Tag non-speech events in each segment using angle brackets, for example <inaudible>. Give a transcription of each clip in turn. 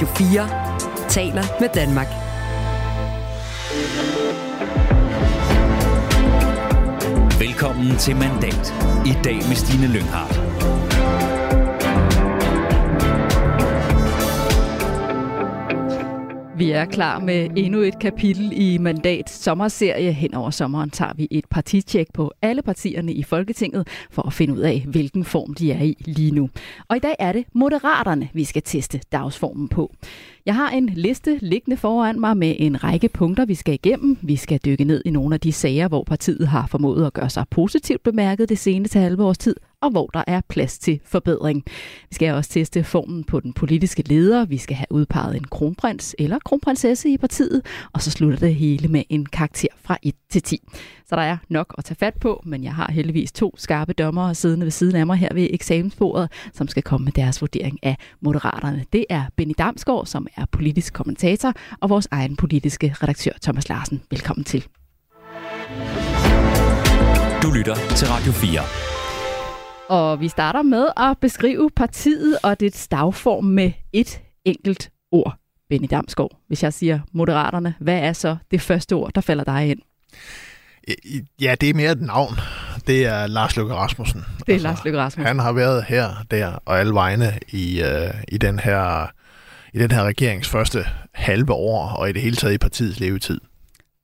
Radio 4 taler med Danmark. Velkommen til Mandat. I dag med Stine Lynghardt. Vi er klar med endnu et kapitel i Mandat sommerserie. Hen over sommeren tager vi et partitjek på alle partierne i Folketinget for at finde ud af, hvilken form de er i lige nu. Og i dag er det Moderaterne, vi skal teste dagsformen på. Jeg har en liste liggende foran mig med en række punkter, vi skal igennem. Vi skal dykke ned i nogle af de sager, hvor partiet har formået at gøre sig positivt bemærket det seneste halve års tid, og hvor der er plads til forbedring. Vi skal også teste formen på den politiske leder. Vi skal have udpeget en kronprins eller kronprinsesse i partiet, og så slutter det hele med en karakter fra 1 til 10. Så der er nok at tage fat på, men jeg har heldigvis to skarpe dommere siddende ved siden af mig her ved eksamensbordet, som skal komme med deres vurdering af moderaterne. Det er Benny Damsgaard, som er politisk kommentator, og vores egen politiske redaktør Thomas Larsen. Velkommen til. Du lytter til Radio 4. Og vi starter med at beskrive partiet og det dagform med et enkelt ord. Benny Damsgaard, hvis jeg siger Moderaterne, hvad er så det første ord, der falder dig ind? Ja, det er mere et navn. Det er Lars Løkke Rasmussen. Det er altså, Lars Løkke Rasmussen. Han har været her, der og alle vegne i, uh, i, den her, i den her regerings første halve år, og i det hele taget i partiets levetid.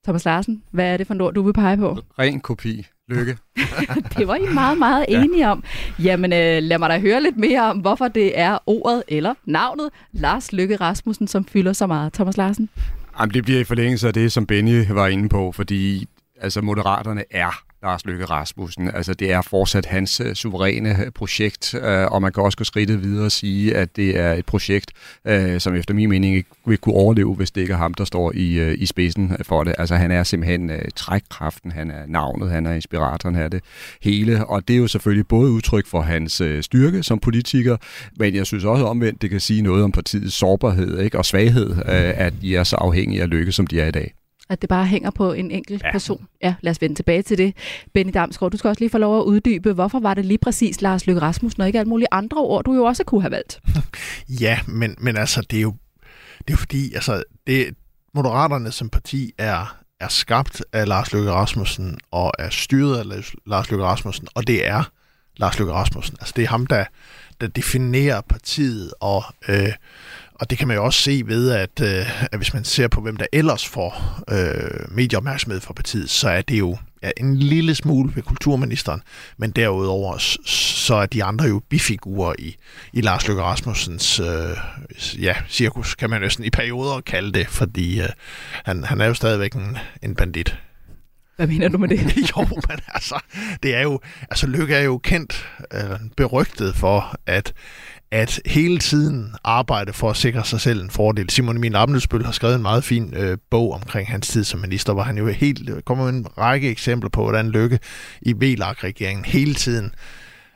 Thomas Larsen, hvad er det for et ord, du vil pege på? Ren kopi. Lykke. <laughs> det var I meget, meget enige ja. om. Jamen, øh, lad mig da høre lidt mere om, hvorfor det er ordet eller navnet Lars Lykke Rasmussen, som fylder så meget. Thomas Larsen? Jamen, det bliver i forlængelse af det, som Benny var inde på, fordi altså, Moderaterne er Lars Løkke Rasmussen. Altså, det er fortsat hans uh, suveræne øh, projekt, uh, og man kan også gå skridtet videre og sige, at det er et projekt, uh, som efter min mening ikke vil kunne overleve, hvis det ikke er ham, der står i, uh, i spidsen for det. Altså, han er simpelthen uh, trækkraften, han er navnet, han er inspiratoren af det hele, og det er jo selvfølgelig både udtryk for hans uh, styrke som politiker, men jeg synes også omvendt, det kan sige noget om partiets sårbarhed ikke? og svaghed, uh, at de er så afhængige af lykke, som de er i dag. At det bare hænger på en enkelt ja. person. Ja, lad os vende tilbage til det. Benny Damsgaard, du skal også lige få lov at uddybe, hvorfor var det lige præcis Lars Løkke Rasmussen og ikke alle mulige andre ord, du jo også kunne have valgt? <laughs> ja, men, men altså, det er jo, det er fordi, altså, det, Moderaterne som parti er, er skabt af Lars Løkke Rasmussen og er styret af Lars Løkke Rasmussen, og det er Lars Løkke Rasmussen. Altså, det er ham, der, der definerer partiet og... Øh, og det kan man jo også se ved, at, øh, at hvis man ser på, hvem der ellers får øh, medieopmærksomhed fra partiet, så er det jo ja, en lille smule ved kulturministeren, men derudover så er de andre jo bifigurer i, i Lars Løkke Rasmussens øh, ja, cirkus, kan man næsten i perioder kalde det, fordi øh, han, han er jo stadigvæk en, en bandit. Hvad mener du med det? <laughs> jo, men altså, det er jo, altså Lykke er jo kendt, øh, berygtet for, at at hele tiden arbejde for at sikre sig selv en fordel. Simon Emil Amnesbøl har skrevet en meget fin øh, bog omkring hans tid som minister, hvor han jo helt øh, kommer med en række eksempler på, hvordan Lykke i VLAG-regeringen hele tiden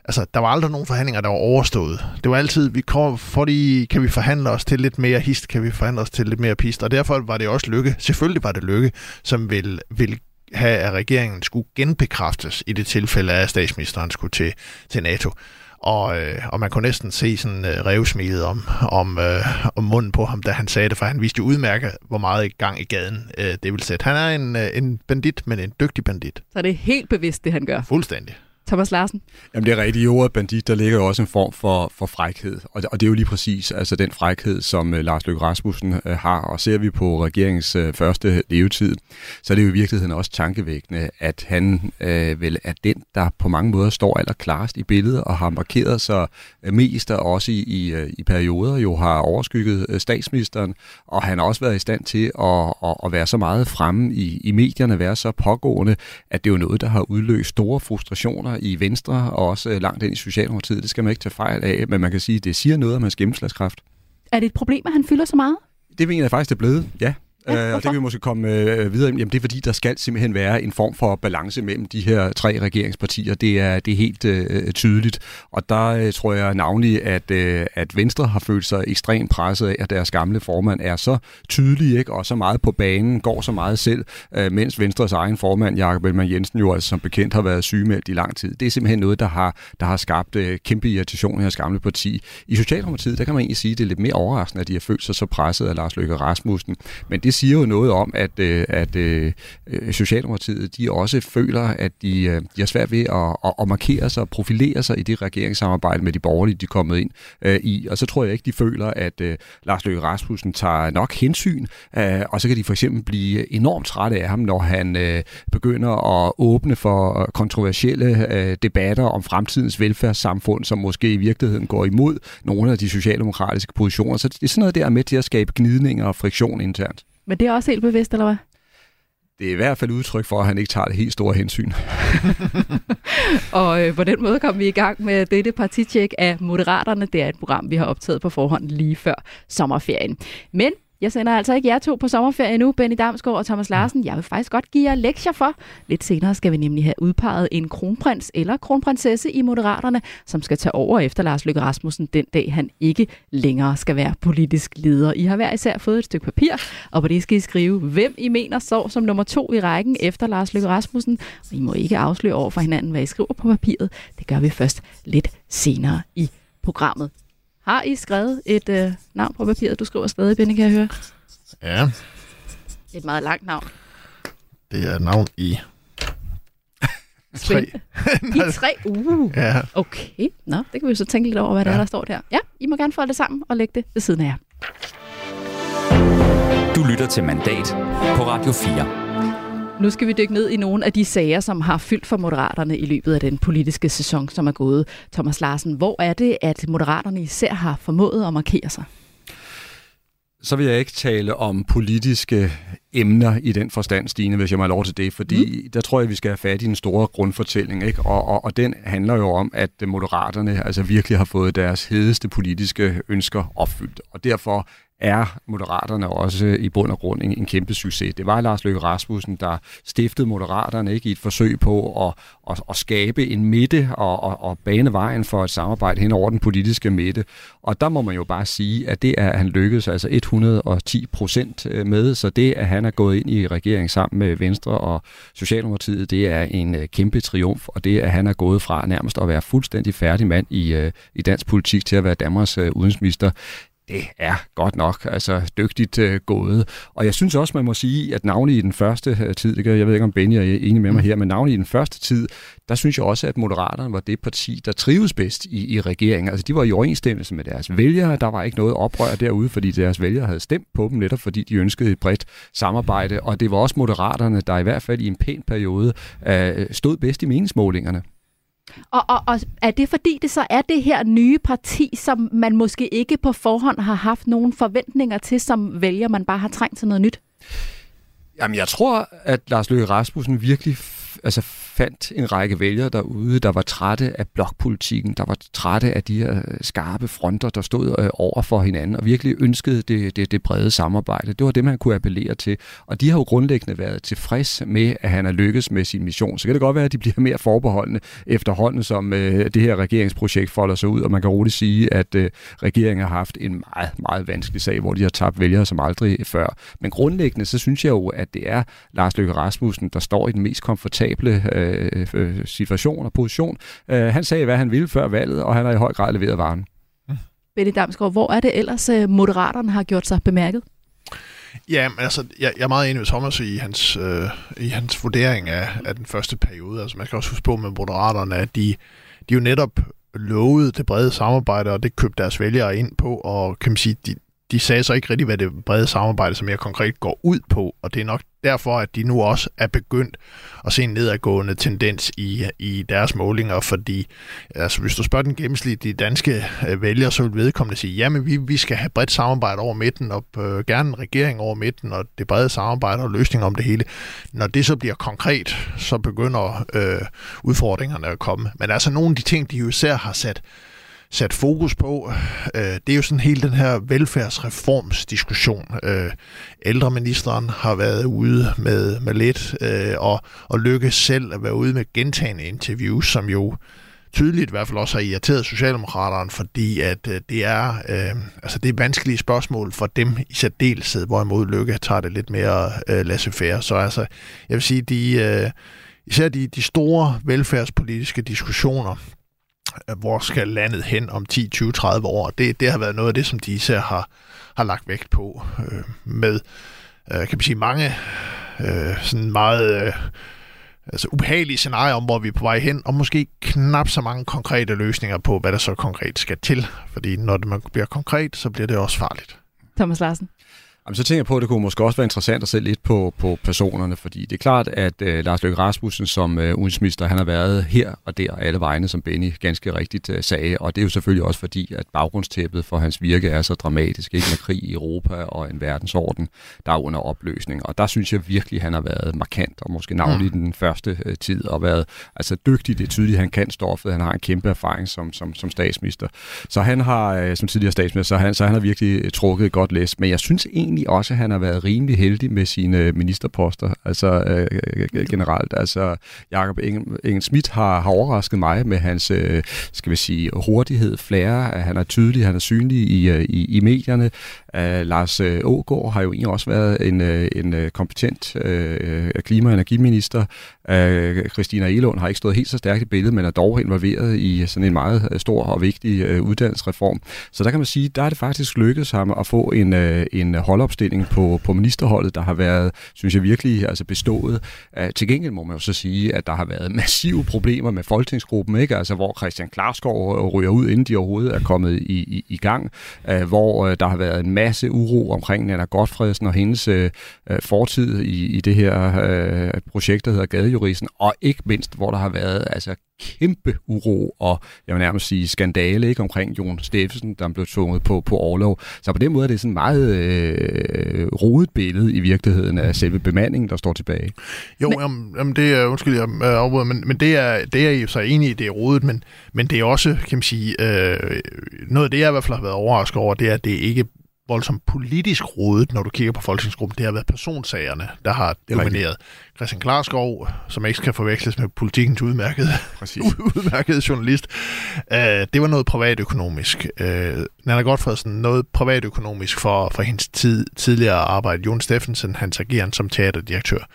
Altså, der var aldrig nogen forhandlinger, der var overstået. Det var altid, vi kom, fordi kan vi forhandle os til lidt mere hist, kan vi forhandle os til lidt mere pist. Og derfor var det også Lykke, selvfølgelig var det Lykke, som vil, vil have, at regeringen skulle genbekræftes i det tilfælde, at statsministeren skulle til, til NATO og, øh, og man kunne næsten se sådan øh, revsmilet om, om, øh, om munden på ham, da han sagde det, for han viste jo udmærket, hvor meget gang i gaden øh, det vil sætte. Han er en, øh, en bandit, men en dygtig bandit. Så det er helt bevidst, det han gør? Fuldstændig. Thomas Larsen? Jamen det er rigtigt. I ordet bandit, der ligger jo også en form for, for frækhed. Og, og det er jo lige præcis altså den frækhed, som uh, Lars Løkke Rasmussen uh, har. Og ser vi på regeringens uh, første levetid, så er det jo i virkeligheden også tankevækkende, at han uh, vel er den, der på mange måder står allerklarest i billedet og har markeret sig uh, mest, og også i, i, uh, i perioder jo har overskygget uh, statsministeren. Og han har også været i stand til at, at, at være så meget fremme i, i medierne, være så pågående, at det er jo noget, der har udløst store frustrationer i Venstre og også øh, langt ind i Socialdemokratiet. Det skal man ikke tage fejl af, men man kan sige, at det siger noget om hans gennemslagskraft. Er det et problem, at han fylder så meget? Det mener jeg faktisk, det er blevet, ja. Ja, øh, og det kan vi måske komme øh, videre Jamen, det er fordi, der skal simpelthen være en form for balance mellem de her tre regeringspartier. Det er, det er helt øh, tydeligt. Og der øh, tror jeg navnlig, at, øh, at Venstre har følt sig ekstremt presset af, at deres gamle formand er så tydelig ikke, og så meget på banen, går så meget selv, øh, mens Venstres egen formand, Jakob Ellemann Jensen, jo altså som bekendt har været sygemeldt i lang tid. Det er simpelthen noget, der har, der har skabt øh, kæmpe irritation i deres gamle parti. I Socialdemokratiet, der kan man egentlig sige, at det er lidt mere overraskende, at de har følt sig så presset af Lars Løkke Rasmussen. Men det siger jo noget om, at, øh, at øh, øh, Socialdemokratiet de også føler, at de, øh, de har svært ved at, at, at markere sig og profilere sig i det regeringssamarbejde med de borgerlige, de er kommet ind øh, i. Og så tror jeg ikke, de føler, at øh, Lars Løkke Rasmussen tager nok hensyn, øh, og så kan de for eksempel blive enormt trætte af ham, når han øh, begynder at åbne for kontroversielle øh, debatter om fremtidens velfærdssamfund, som måske i virkeligheden går imod nogle af de socialdemokratiske positioner. Så det er sådan noget, der er med til at skabe gnidninger og friktion internt. Men det er også helt bevidst, eller hvad? Det er i hvert fald udtryk for, at han ikke tager det helt store hensyn. <laughs> og øh, på den måde kom vi i gang med dette partitjek af Moderaterne. Det er et program, vi har optaget på forhånd lige før sommerferien. Men jeg sender altså ikke jer to på sommerferie nu, Benny Damsgaard og Thomas Larsen. Jeg vil faktisk godt give jer lektier for. Lidt senere skal vi nemlig have udpeget en kronprins eller kronprinsesse i Moderaterne, som skal tage over efter Lars Løkke Rasmussen den dag, han ikke længere skal være politisk leder. I har hver især fået et stykke papir, og på det skal I skrive, hvem I mener står som nummer to i rækken efter Lars Løkke Rasmussen. Og I må ikke afsløre over for hinanden, hvad I skriver på papiret. Det gør vi først lidt senere i programmet. Har I skrevet et øh, navn på papiret? Du skriver stadig, Benny, kan jeg høre. Ja. Et meget langt navn. Det er et navn i... tre. <laughs> I tre? Uh. Ja. Okay. Nå, det kan vi så tænke lidt over, hvad ja. der er, der står der. Ja, I må gerne få det sammen og lægge det ved siden af jer. Du lytter til Mandat på Radio 4. Nu skal vi dykke ned i nogle af de sager, som har fyldt for Moderaterne i løbet af den politiske sæson, som er gået. Thomas Larsen, hvor er det, at Moderaterne især har formået at markere sig? Så vil jeg ikke tale om politiske emner i den forstand, Stine, hvis jeg må have lov til det, fordi mm. der tror jeg, vi skal have fat i en store grundfortælling, ikke? Og, og, og den handler jo om, at Moderaterne altså virkelig har fået deres hedeste politiske ønsker opfyldt, og derfor er Moderaterne også i bund og grund en, en kæmpe succes. Det var Lars Løkke Rasmussen, der stiftede Moderaterne ikke i et forsøg på at, at, at skabe en midte og, og, og bane vejen for et samarbejde hen over den politiske midte. Og der må man jo bare sige, at det er han lykkedes altså 110 procent øh, med, så det, at han er gået ind i regeringen sammen med Venstre og Socialdemokratiet, det er en øh, kæmpe triumf, og det, at han er gået fra nærmest at være fuldstændig færdig mand i, øh, i dansk politik til at være Danmarks udenrigsminister, det er godt nok altså dygtigt øh, gået. Og jeg synes også, man må sige, at navnet i den første øh, tid, det kan, jeg ved ikke om Benny er enig med mig mm. her, men navnet i den første tid, der synes jeg også, at Moderaterne var det parti, der trives bedst i, i regeringen. Altså de var i overensstemmelse med deres vælgere, der var ikke noget oprør derude, fordi deres vælgere havde stemt på dem, netop fordi de ønskede et bredt samarbejde. Og det var også Moderaterne, der i hvert fald i en pæn periode øh, stod bedst i meningsmålingerne. Og, og, og er det fordi, det så er det her nye parti, som man måske ikke på forhånd har haft nogen forventninger til, som vælger, man bare har trængt til noget nyt? Jamen, jeg tror, at Lars Løkke Rasmussen virkelig altså fandt en række vælgere derude, der var trætte af blokpolitikken, der var trætte af de her øh, skarpe fronter, der stod øh, over for hinanden, og virkelig ønskede det, det, det brede samarbejde. Det var det, man kunne appellere til. Og de har jo grundlæggende været tilfreds med, at han er lykkes med sin mission. Så kan det godt være, at de bliver mere forbeholdende efterhånden, som øh, det her regeringsprojekt folder sig ud, og man kan roligt sige, at øh, regeringen har haft en meget, meget vanskelig sag, hvor de har tabt vælgere som aldrig før. Men grundlæggende, så synes jeg jo, at det er Lars Løkke Rasmussen, der står i den mest komfortable øh, Øh, øh, situation og position. Øh, han sagde, hvad han ville før valget, og han har i høj grad leveret varen. Betty Damsgaard, hvor er det ellers, øh, Moderaterne har gjort sig bemærket? Ja, men altså, jeg, jeg er meget enig med Thomas i hans, øh, i hans vurdering af, af den første periode. Altså, man skal også huske på med Moderaterne, at de, de jo netop lovede det brede samarbejde, og det købte deres vælgere ind på, og kan man sige, de, de sagde så ikke rigtig, hvad det brede samarbejde som mere konkret går ud på, og det er nok derfor, at de nu også er begyndt at se en nedadgående tendens i, i deres målinger, fordi altså, hvis du spørger den gennemsnitlige danske øh, vælger, så vil vedkommende sige, jamen vi, vi skal have bredt samarbejde over midten, og øh, gerne en regering over midten, og det brede samarbejde og løsninger om det hele. Når det så bliver konkret, så begynder øh, udfordringerne at komme. Men altså nogle af de ting, de jo især har sat sat fokus på, øh, det er jo sådan hele den her velfærdsreformsdiskussion. Øh, ældreministeren har været ude med, med lidt, øh, og, og lykkes selv at være ude med gentagende interviews, som jo tydeligt i hvert fald også har irriteret Socialdemokraterne, fordi at øh, det er øh, altså det er vanskelige spørgsmål for dem i særdeleshed, hvorimod Lykke tager det lidt mere øh, laissez-faire. Så altså, jeg vil sige, de, øh, især de, de store velfærdspolitiske diskussioner, hvor skal landet hen om 10, 20, 30 år, det, det har været noget af det, som de især har, har lagt vægt på øh, med, øh, kan man sige, mange øh, sådan meget... Øh, altså ubehagelige scenarier om, hvor vi er på vej hen, og måske knap så mange konkrete løsninger på, hvad der så konkret skal til. Fordi når det bliver konkret, så bliver det også farligt. Thomas Larsen. Jamen, så tænker jeg på, at det kunne måske også være interessant at se lidt på, på personerne, fordi det er klart, at øh, Lars Løkke Rasmussen som øh, udenrigsminister, han har været her og der alle vegne, som Benny ganske rigtigt øh, sagde, og det er jo selvfølgelig også fordi, at baggrundstæppet for hans virke er så dramatisk, ikke? Med krig i Europa og en verdensorden, der er under opløsning, og der synes jeg virkelig, at han har været markant, og måske navnlig mm. den første øh, tid, og været altså dygtig, det er tydeligt, han kan stoffet, han har en kæmpe erfaring som, som, som statsminister, så han har, øh, som tidligere statsminister, så han, så han har virkelig trukket et godt læs, men jeg synes egentlig, egentlig også, at han har været rimelig heldig med sine øh, ministerposter, altså øh, øh, øh, generelt. Altså, Jakob Engel Schmidt har, har overrasket mig med hans, øh, skal vi sige, hurtighed, flære. Han er tydelig, han er synlig i, øh, i, i medierne. Uh, Lars Ågård har jo egentlig også været en, en kompetent øh, klima- og energiminister. Øh, Christina Elund har ikke stået helt så stærkt i billedet, men er dog involveret i sådan en meget øh, stor og vigtig uh, uddannelsesreform. Så der kan man sige, der er det faktisk lykkedes ham at få en, uh, en holdopstilling på, på ministerholdet, der har været, synes jeg virkelig, altså bestået. Til gengæld må man jo så sige, at der har været <laughs> massive problemer med folketingsgruppen, ikke? Altså, hvor Christian Klarskov ryger ud, inden de overhovedet er kommet i, i, i gang, hvor der har været en masse uro omkring Nana Godfredsen og hendes øh, fortid i, i det her øh, projekt, der hedder Gadejuristen, og ikke mindst, hvor der har været altså kæmpe uro og jeg vil nærmest sige skandale ikke, omkring Jon Steffensen, der blev tvunget på, på overlov. Så på den måde er det sådan meget øh, rodet billede i virkeligheden af selve bemandingen, der står tilbage. Jo, men, jamen, jamen det er, undskyld, jeg afbryder, men, men det, er, det er jo så enig i, det er rodet, men, men det er også, kan man sige, øh, noget af det, jeg i hvert fald har været overrasket over, det er, at det ikke voldsomt politisk rodet, når du kigger på folketingsgruppen. Det har været personsagerne, der har domineret. Christian Klarskov, som ikke skal forveksles med politikens udmærkede, <laughs> udmærkede journalist, øh, det var noget privatøkonomisk. Øh, Nana Godfredsen, noget privatøkonomisk for, for hendes tid, tidligere arbejde. Jon Steffensen, hans ageren som teaterdirektør.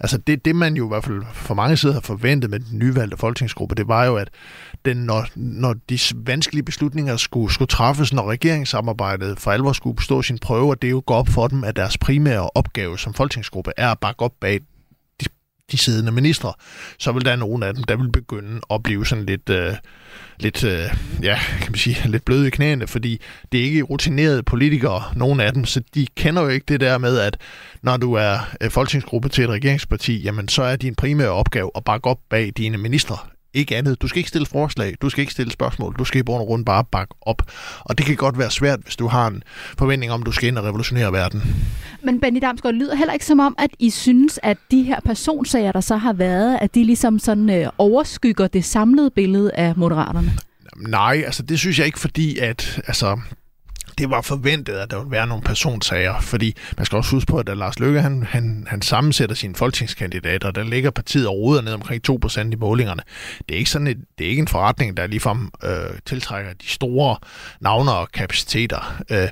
Altså det, det man jo i hvert fald for mange sider har forventet med den nyvalgte folketingsgruppe, det var jo, at den, når, når de vanskelige beslutninger skulle, skulle træffes, når regeringssamarbejdet for alvor skulle bestå sin prøve, og det jo går op for dem, at deres primære opgave som folketingsgruppe er at bakke op bag de, de siddende ministre, så vil der nogen af dem, der vil begynde at blive sådan lidt... Øh, lidt, øh, ja, kan man sige, <laughs> lidt bløde i knæene, fordi det er ikke rutinerede politikere, nogen af dem, så de kender jo ikke det der med, at når du er øh, folketingsgruppe til et regeringsparti, jamen så er din primære opgave at bakke op bag dine ministre ikke andet. Du skal ikke stille forslag, du skal ikke stille spørgsmål, du skal i bund og grund bare bakke op. Og det kan godt være svært, hvis du har en forventning om, at du skal ind og revolutionere verden. Men Benny Damsgaard, lyder heller ikke som om, at I synes, at de her personsager, der så har været, at de ligesom sådan øh, overskygger det samlede billede af Moderaterne? Nej, altså det synes jeg ikke, fordi at altså, det var forventet, at der ville være nogle personsager, fordi man skal også huske på, at da Lars Løkke han, han, han sammensætter sine folketingskandidater, der ligger partiet roder ned omkring 2% i målingerne. Det er ikke sådan et, det er ikke en forretning, der ligefrem øh, tiltrækker de store navne og kapaciteter. Øh,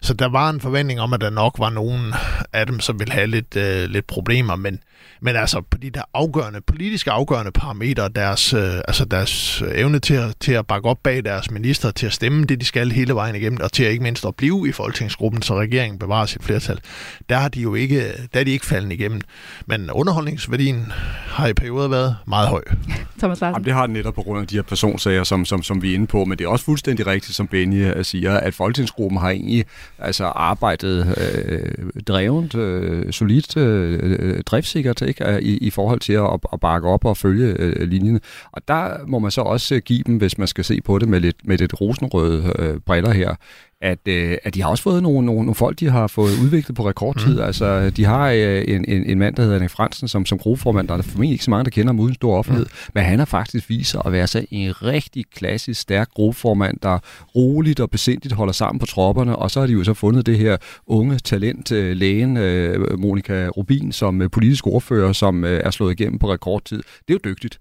så der var en forventning om, at der nok var nogen af dem, som ville have lidt, øh, lidt problemer, men men altså på de der afgørende, politiske afgørende parametre, deres, øh, altså deres evne til at, til at bakke op bag deres minister, til at stemme det, de skal hele vejen igennem, og til at ikke mindst at blive i folketingsgruppen, så regeringen bevarer sit flertal, der har de jo ikke, der er de ikke faldet igennem. Men underholdningsværdien har i perioder været meget høj. <laughs> Thomas Larsen. Jamen, det har den netop på grund af de her personsager, som, som, som vi er inde på, men det er også fuldstændig rigtigt, som Benny øh, siger, at folketingsgruppen har egentlig altså, arbejdet øh, drevet, øh, solidt, øh, driftsikkert ikke, øh, i, i forhold til at, at bakke op og følge øh, linjen. Og der må man så også øh, give dem, hvis man skal se på det med lidt, med lidt rosenrøde øh, briller her, at, øh, at de har også fået nogle, nogle, nogle folk, de har fået udviklet på rekordtid. Mm. Altså, de har øh, en, en, en mand, der hedder Henrik Fransen, som, som gruppeformand, der er formentlig ikke så mange, der kender ham uden stor offentlighed, mm. men han har faktisk vist sig at være så en rigtig klassisk, stærk gruppeformand, der roligt og besindigt holder sammen på tropperne, og så har de jo så fundet det her unge talent, øh, lægen øh, Monika Rubin, som øh, politisk ordfører, som øh, er slået igennem på rekordtid. Det er jo dygtigt.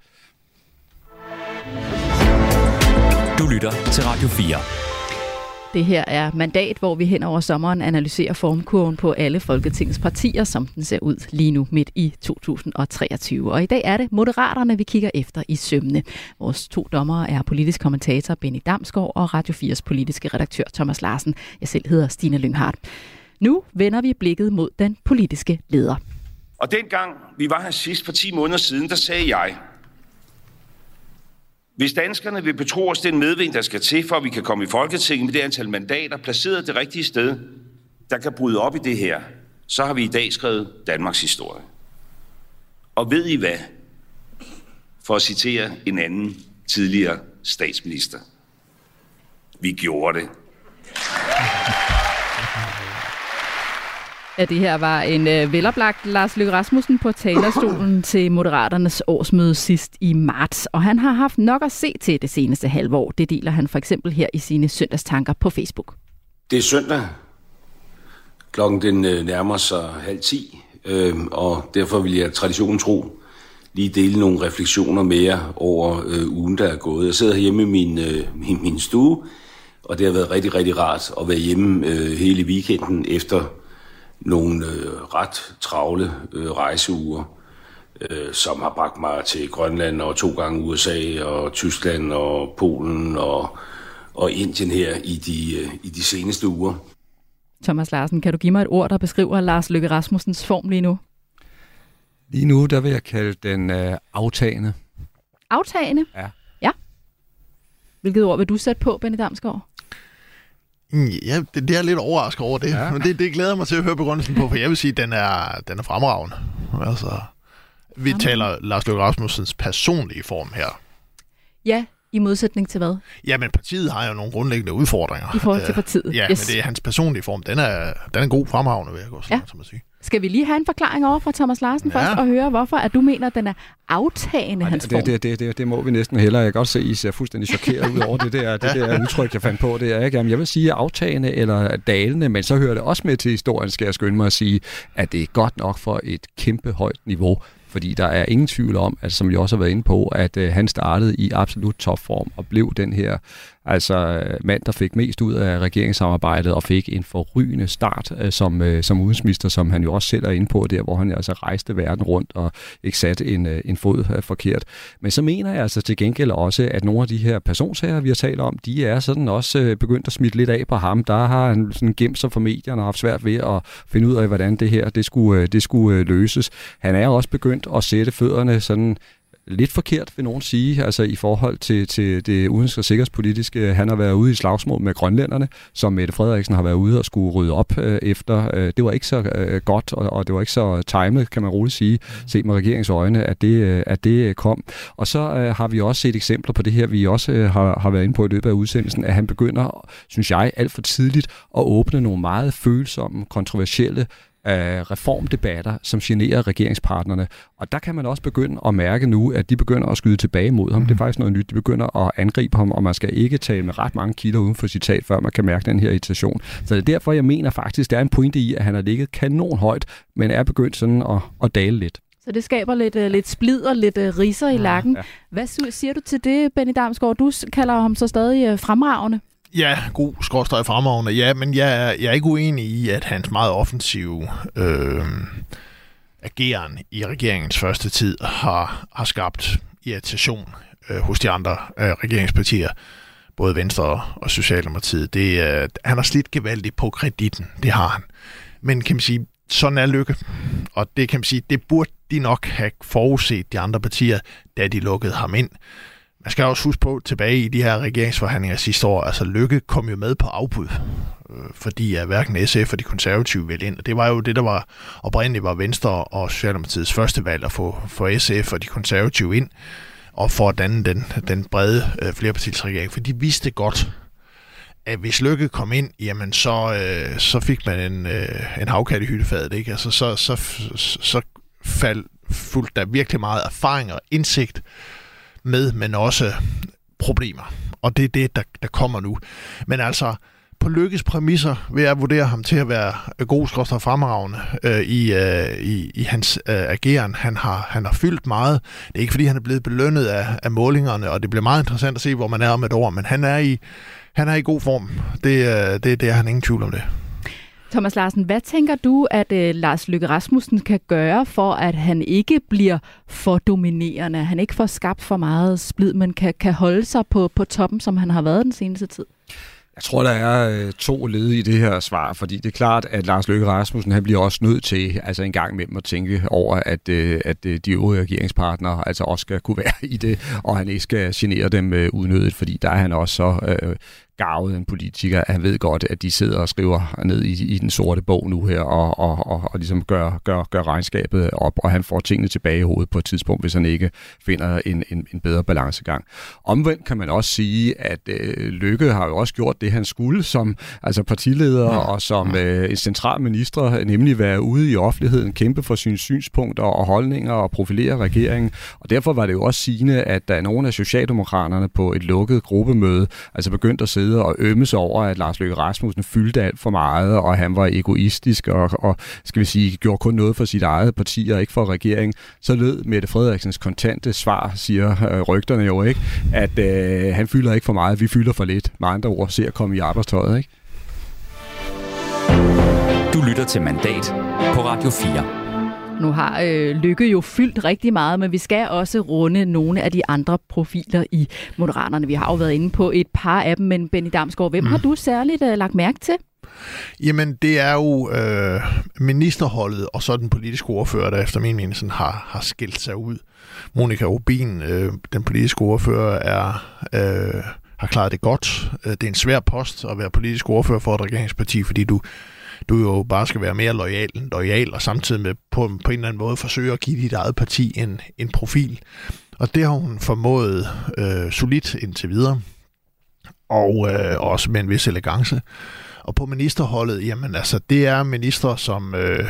Du lytter til Radio 4. Det her er mandat, hvor vi hen over sommeren analyserer formkurven på alle Folketingets partier, som den ser ud lige nu midt i 2023. Og i dag er det Moderaterne, vi kigger efter i sømne. Vores to dommere er politisk kommentator Benny Damsgaard og Radio 4's politiske redaktør Thomas Larsen. Jeg selv hedder Stine Lynghardt. Nu vender vi blikket mod den politiske leder. Og dengang vi var her sidst for 10 måneder siden, der sagde jeg, hvis danskerne vil betro os den medvind, der skal til, for at vi kan komme i Folketinget med det antal mandater, placeret det rigtige sted, der kan bryde op i det her, så har vi i dag skrevet Danmarks historie. Og ved I hvad? For at citere en anden tidligere statsminister. Vi gjorde det. Ja, det her var en øh, veloplagt Lars Løkke Rasmussen på talerstolen <coughs> til Moderaternes årsmøde sidst i marts. Og han har haft nok at se til det seneste halve år. Det deler han for eksempel her i sine søndagstanker på Facebook. Det er søndag. Klokken den øh, nærmer sig halv ti, øh, og derfor vil jeg traditionen tro lige dele nogle refleksioner mere over øh, ugen, der er gået. Jeg sidder hjemme i min, øh, min, min stue, og det har været rigtig, rigtig rart at være hjemme øh, hele weekenden efter nogle øh, ret travle øh, rejseuger, øh, som har bragt mig til Grønland og to gange USA og Tyskland og Polen og, og Indien her i de, øh, i de seneste uger. Thomas Larsen, kan du give mig et ord, der beskriver Lars Løkke Rasmussens form lige nu? Lige nu, der vil jeg kalde den øh, aftagende. Aftagende? Ja. Ja. Hvilket ord vil du sætte på, Benny Damsgaard? Ja, det, det er lidt overrasket over det, ja. men det, det glæder mig til at høre begrundelsen på, for jeg vil sige, at den er, den er fremragende. Altså, vi Jamen. taler Lars Løkke Rasmussens personlige form her. Ja, i modsætning til hvad? Ja, men partiet har jo nogle grundlæggende udfordringer. I forhold til partiet, Ja, yes. men det er hans personlige form. Den er, den er god fremragende, vil jeg gå så ja. som at sige. Skal vi lige have en forklaring over fra Thomas Larsen ja. først, og høre, hvorfor at du mener, at den er aftagende, Ej, hans det, form? Det, det, det, det må vi næsten hellere. Jeg kan godt se, at I ser fuldstændig chokeret ud over det der, det der udtryk, jeg fandt på. Det er ikke, jamen, jeg vil sige aftagende eller dalende, men så hører det også med til historien, skal jeg skynde mig at sige, at det er godt nok for et kæmpe højt niveau fordi der er ingen tvivl om, at, som vi også har været inde på, at øh, han startede i absolut topform og blev den her altså øh, mand, der fik mest ud af regeringssamarbejdet og fik en forrygende start øh, som, øh, som udenrigsminister, som han jo også selv er inde på der, hvor han altså rejste verden rundt og ikke satte en, en fod forkert. Men så mener jeg altså til gengæld også, at nogle af de her personsager, vi har talt om, de er sådan også begyndt at smitte lidt af på ham. Der har han sådan gemt sig for medierne og haft svært ved at finde ud af, hvordan det her det skulle, det skulle løses. Han er også begyndt at sætte fødderne sådan lidt forkert, vil nogen sige, altså i forhold til, til det udenrigs- og sikkerhedspolitiske. Han har været ude i slagsmål med grønlænderne, som Mette Frederiksen har været ude og skulle rydde op øh, efter. Øh, det var ikke så øh, godt, og, og det var ikke så timet, kan man roligt sige, mm. set med regeringens øjne, at det, øh, at det kom. Og så øh, har vi også set eksempler på det her, vi også øh, har, har været inde på i løbet af udsendelsen, at han begynder, synes jeg, alt for tidligt at åbne nogle meget følsomme, kontroversielle af reformdebatter, som generer regeringspartnerne. Og der kan man også begynde at mærke nu, at de begynder at skyde tilbage mod ham. Det er mhm. faktisk noget nyt. De begynder at angribe ham, og man skal ikke tale med ret mange kilder uden for citat, før man kan mærke den her irritation. Så det er derfor, jeg mener faktisk, der er en pointe i, at han har ligget kanon højt, men er begyndt sådan at, at dale lidt. Så det skaber lidt, uh, lidt splid og lidt uh, riser i lakken. Ja. Hvad siger du til det, Benny Damsgaard? Du kalder ham så stadig uh, fremragende. Ja, god skråstrej fremragende. Ja, men jeg er, jeg er ikke uenig i, at hans meget offensive øh, ageren i regeringens første tid har, har skabt irritation øh, hos de andre øh, regeringspartier, både Venstre og Socialdemokratiet. Det, øh, han har slidt gevaldigt på kreditten, det har han. Men kan man sige, sådan er lykke. Og det kan man sige, det burde de nok have forudset de andre partier, da de lukkede ham ind man skal også huske på, tilbage i de her regeringsforhandlinger sidste år, altså Lykke kom jo med på afbud, øh, fordi at hverken SF og de konservative ville ind. Og det var jo det, der var oprindeligt var Venstre og Socialdemokratiets første valg at få for SF og de konservative ind, og for at danne den, den brede øh, flerpartidsregering. For de vidste godt, at hvis Lykke kom ind, jamen så, øh, så fik man en, øh, en havkat i hyttefadet, ikke? Altså så, så, så, så fald, fuldt der virkelig meget erfaring og indsigt med, men også problemer. Og det er det, der, der kommer nu. Men altså, på Lykkes præmisser vil jeg vurdere ham til at være god og fremragende øh, i, øh, i, i hans øh, ageren. Han har, han har fyldt meget. Det er ikke, fordi han er blevet belønnet af, af målingerne, og det bliver meget interessant at se, hvor man er om et år, men han er i, han er i god form. Det, øh, det, det er han ingen tvivl om det. Thomas Larsen, hvad tænker du, at øh, Lars Løkke Rasmussen kan gøre for, at han ikke bliver for dominerende, han ikke får skabt for meget splid, men kan, kan holde sig på, på toppen, som han har været den seneste tid? Jeg tror, der er øh, to led i det her svar, fordi det er klart, at Lars Løkke Rasmussen han bliver også nødt til altså en gang imellem at tænke over, at, øh, at øh, de øvrige regeringspartnere altså også skal kunne være i det, og han ikke skal genere dem øh, unødigt, fordi der er han også så øh, garvet en politiker, han ved godt, at de sidder og skriver ned i, i den sorte bog nu her, og, og, og, og ligesom gør, gør, gør regnskabet op, og han får tingene tilbage i hovedet på et tidspunkt, hvis han ikke finder en, en, en bedre balancegang. Omvendt kan man også sige, at øh, Lykke har jo også gjort det, han skulle som altså partileder ja. og som øh, en central minister, nemlig være ude i offentligheden, kæmpe for sine synspunkter og holdninger og profilere regeringen. Og derfor var det jo også sigende, at der er nogle af socialdemokraterne på et lukket gruppemøde altså begyndte at sidde sidde og ømme sig over, at Lars Løkke Rasmussen fyldte alt for meget, og han var egoistisk og, og skal vi sige, gjorde kun noget for sit eget parti og ikke for regeringen, så lød Mette Frederiksens kontante svar, siger øh, rygterne jo ikke, at øh, han fylder ikke for meget, vi fylder for lidt. Med andre ord, ser at komme i arbejdstøjet, ikke? Du lytter til Mandat på Radio 4. Nu har øh, Lykke jo fyldt rigtig meget, men vi skal også runde nogle af de andre profiler i Moderaterne. Vi har jo været inde på et par af dem, men Benny Damsgaard, hvem mm. har du særligt øh, lagt mærke til? Jamen, det er jo øh, ministerholdet og så den politiske ordfører, der efter min mening sådan har, har skilt sig ud. Monika Rubin, øh, den politiske ordfører, er... Øh, har klaret det godt. Øh, det er en svær post at være politisk ordfører for et regeringsparti, fordi du du jo bare skal være mere lojal end lojal, og samtidig med på, på en eller anden måde forsøge at give dit eget parti en, en profil. Og det har hun formået øh, solidt indtil videre, og øh, også med en vis elegance. Og på ministerholdet, jamen altså, det er minister som... Øh,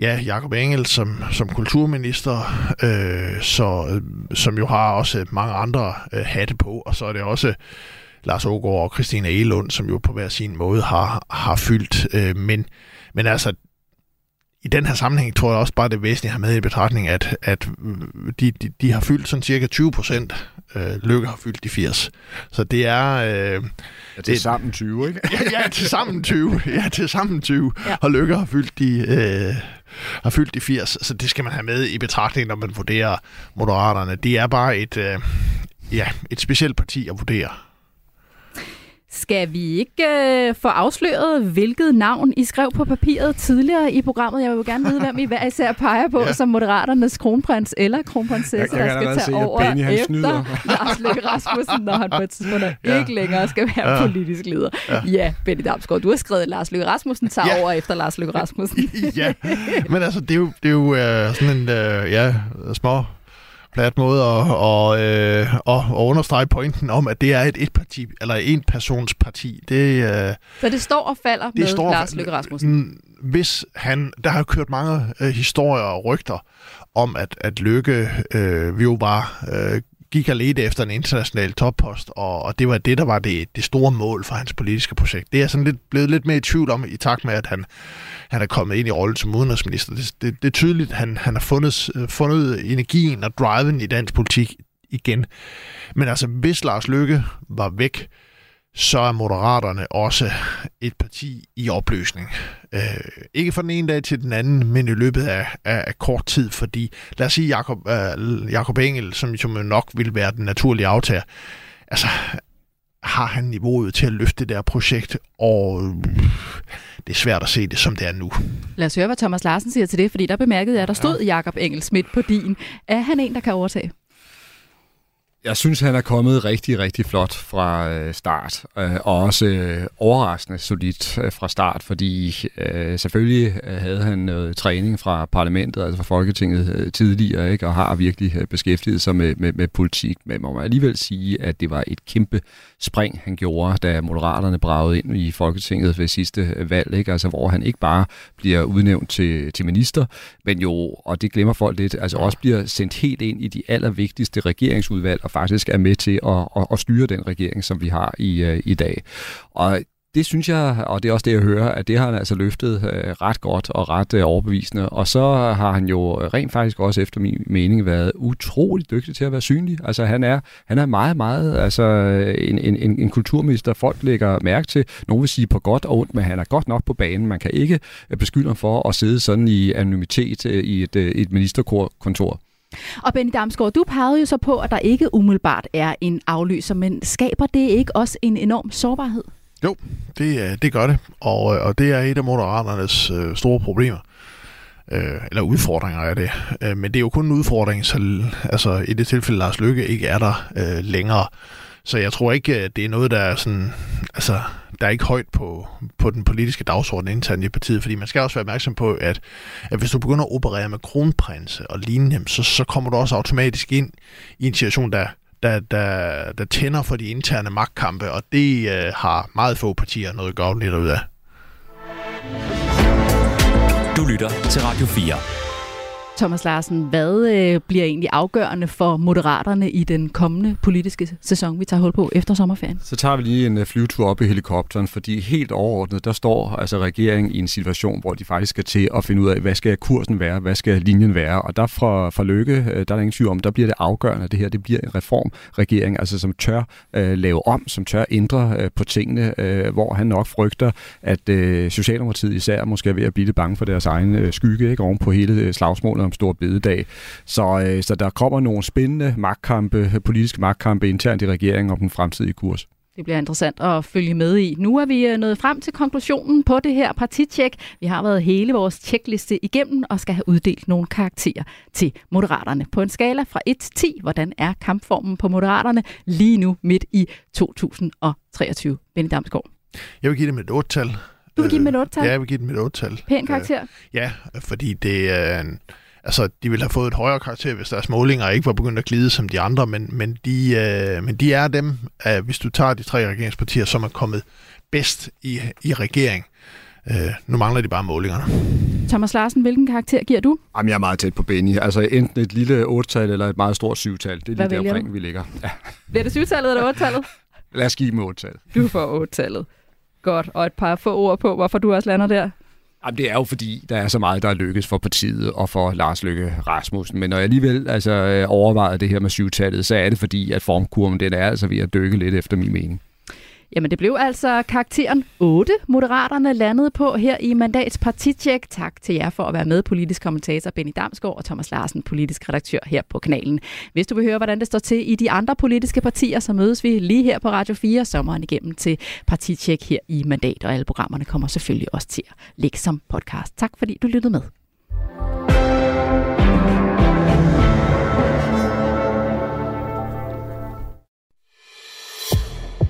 ja, Jakob Engel som, som kulturminister, øh, så, øh, som jo har også mange andre øh, hatte på, og så er det også Lars Ågaard og Christina Elund, som jo på hver sin måde har, har fyldt. Øh, men, men altså, i den her sammenhæng tror jeg også bare, det væsentligt at have med i betragtning, at, at de, de, de har fyldt sådan cirka 20 procent. Øh, Lykke har fyldt de 80. Så det er... Øh, ja, til sammen 20, ikke? ja, ja, til sammen 20. Ja, til sammen 20. Ja. Og Lykke har fyldt de... Øh, har fyldt de 80, så det skal man have med i betragtning, når man vurderer Moderaterne. Det er bare et, øh, ja, et specielt parti at vurdere. Skal vi ikke øh, få afsløret, hvilket navn I skrev på papiret tidligere i programmet? Jeg vil jo gerne vide, hvem I hver især peger på ja. som Moderaternes kronprins eller kronprinsesse, der skal tage over Benny, efter snyder. Lars Løkke Rasmussen, når han på et tidspunkt ja. ikke længere skal være ja. politisk leder. Ja, ja Benny Damsgaard, du har skrevet, at Lars Løkke Rasmussen tager ja. over efter Lars Løkke Rasmussen. <laughs> ja, men altså, det er jo, det er jo uh, sådan en uh, ja, små plat måde at, og, øh, og, og understrege pointen om, at det er et etparti, eller en persons parti. Det, øh, Så det står og falder det med står Lars Løkke Rasmussen? Hvis han, der har kørt mange øh, historier og rygter om, at, at Løkke øh, vi jo bare øh, gik og ledte efter en international toppost, og, og det var det, der var det, det store mål for hans politiske projekt. Det er sådan lidt, blevet lidt mere i tvivl om, i takt med, at han, han er kommet ind i rollen som udenrigsminister. Det, det, det er tydeligt, at han, han har fundet, øh, fundet energien og driven i dansk politik igen. Men altså, hvis Lars Løkke var væk, så er Moderaterne også et parti i opløsning. Øh, ikke fra den ene dag til den anden, men i løbet af, af, af kort tid, fordi lad os sige Jakob, øh, Jakob Engel, som, som nok vil være den naturlige aftager, altså har han niveauet til at løfte det der projekt, og det er svært at se det, som det er nu. Lad os høre, hvad Thomas Larsen siger til det, fordi der bemærkede jeg, at der stod ja. Jakob Engel Schmidt på din. Er han en, der kan overtage? Jeg synes, han er kommet rigtig, rigtig flot fra øh, start, øh, og også øh, overraskende solidt øh, fra start, fordi øh, selvfølgelig havde han noget træning fra parlamentet, altså fra Folketinget øh, tidligere, ikke, og har virkelig øh, beskæftiget sig med, med, med politik. Men man må alligevel sige, at det var et kæmpe spring, han gjorde, da Moderaterne bragede ind i Folketinget ved sidste valg, ikke? Altså, hvor han ikke bare bliver udnævnt til, til minister, men jo, og det glemmer folk lidt, altså også bliver sendt helt ind i de allervigtigste regeringsudvalg og faktisk er med til at, at, at styre den regering, som vi har i, øh, i dag. Og det synes jeg, og det er også det, jeg hører, at det har han altså løftet øh, ret godt og ret øh, overbevisende. Og så har han jo rent faktisk også efter min mening været utrolig dygtig til at være synlig. Altså han er, han er meget, meget altså, en, en, en, kulturminister, folk lægger mærke til. Nogle vil sige på godt og ondt, men han er godt nok på banen. Man kan ikke øh, beskylde ham for at sidde sådan i anonymitet øh, i et, øh, et ministerkontor. Og Benny Damsgaard, du pegede jo så på, at der ikke umiddelbart er en afløser, men skaber det ikke også en enorm sårbarhed? Jo, det, øh, det gør det, og, øh, og det er et af moderaternes øh, store problemer. Øh, eller udfordringer er det. Øh, men det er jo kun en udfordring, så altså, i det tilfælde Lars Lykke ikke er der øh, længere. Så jeg tror ikke, øh, det er noget, der er sådan, altså, der er ikke højt på, på den politiske dagsorden internt i partiet, fordi man skal også være opmærksom på, at, at hvis du begynder at operere med kronprinse og lignende, så, så kommer du også automatisk ind i en situation, der, der, der, der tænder for de interne magtkampe, og det øh, har meget få partier noget gavnligt ud af. Du lytter til Radio 4. Thomas Larsen, hvad øh, bliver egentlig afgørende for Moderaterne i den kommende politiske sæson, vi tager hul på efter sommerferien? Så tager vi lige en øh, flyvetur op i helikopteren, fordi helt overordnet, der står altså regeringen i en situation, hvor de faktisk skal til at finde ud af, hvad skal kursen være, hvad skal linjen være, og der fra, fra Lykke, øh, der er der ingen tvivl om, der bliver det afgørende, det her, det bliver en reformregering, altså som tør øh, lave om, som tør ændre øh, på tingene, øh, hvor han nok frygter, at øh, Socialdemokratiet især måske er ved at blive lidt bange for deres egen øh, skygge, ikke, oven på hele øh, slagsmålet om stor bededag. Så, øh, så der kommer nogle spændende magtkampe, politiske magtkampe internt i regeringen om den fremtidige kurs. Det bliver interessant at følge med i. Nu er vi øh, nået frem til konklusionen på det her partitjek. Vi har været hele vores tjekliste igennem og skal have uddelt nogle karakterer til Moderaterne. På en skala fra 1 til 10, hvordan er kampformen på Moderaterne lige nu midt i 2023? Benny Damsgaard. Jeg vil give det med et 8-tal. Du vil give dem et 8-tal? Ja, jeg vil give dem et 8-tal. Pæn karakter? Ja, fordi det er en altså, de ville have fået et højere karakter, hvis deres målinger ikke var begyndt at glide som de andre, men, men, de, øh, men de er dem, øh, hvis du tager de tre regeringspartier, som er kommet bedst i, i regering. Øh, nu mangler de bare målingerne. Thomas Larsen, hvilken karakter giver du? Jamen, jeg er meget tæt på Benny. Altså enten et lille 8-tal eller et meget stort 7-tal. Det er lige der omkring, vi ligger. Ja. Bliver det 7-tallet eller 8-tallet? Lad os give dem 8-tal. Du får 8-tallet. Godt, og et par få ord på, hvorfor du også lander der. Jamen, det er jo fordi, der er så meget, der er lykkes for partiet og for Lars Løkke Rasmussen. Men når jeg alligevel altså, øh, overvejer det her med syvtallet, så er det fordi, at formkurven den er altså ved at dykke lidt efter min mening. Jamen det blev altså karakteren 8, Moderaterne landede på her i Mandats partitjek. Tak til jer for at være med, politisk kommentator Benny Damsgaard og Thomas Larsen, politisk redaktør her på kanalen. Hvis du vil høre, hvordan det står til i de andre politiske partier, så mødes vi lige her på Radio 4 sommeren igennem til partitjek her i Mandat, og alle programmerne kommer selvfølgelig også til at ligge som podcast. Tak fordi du lyttede med.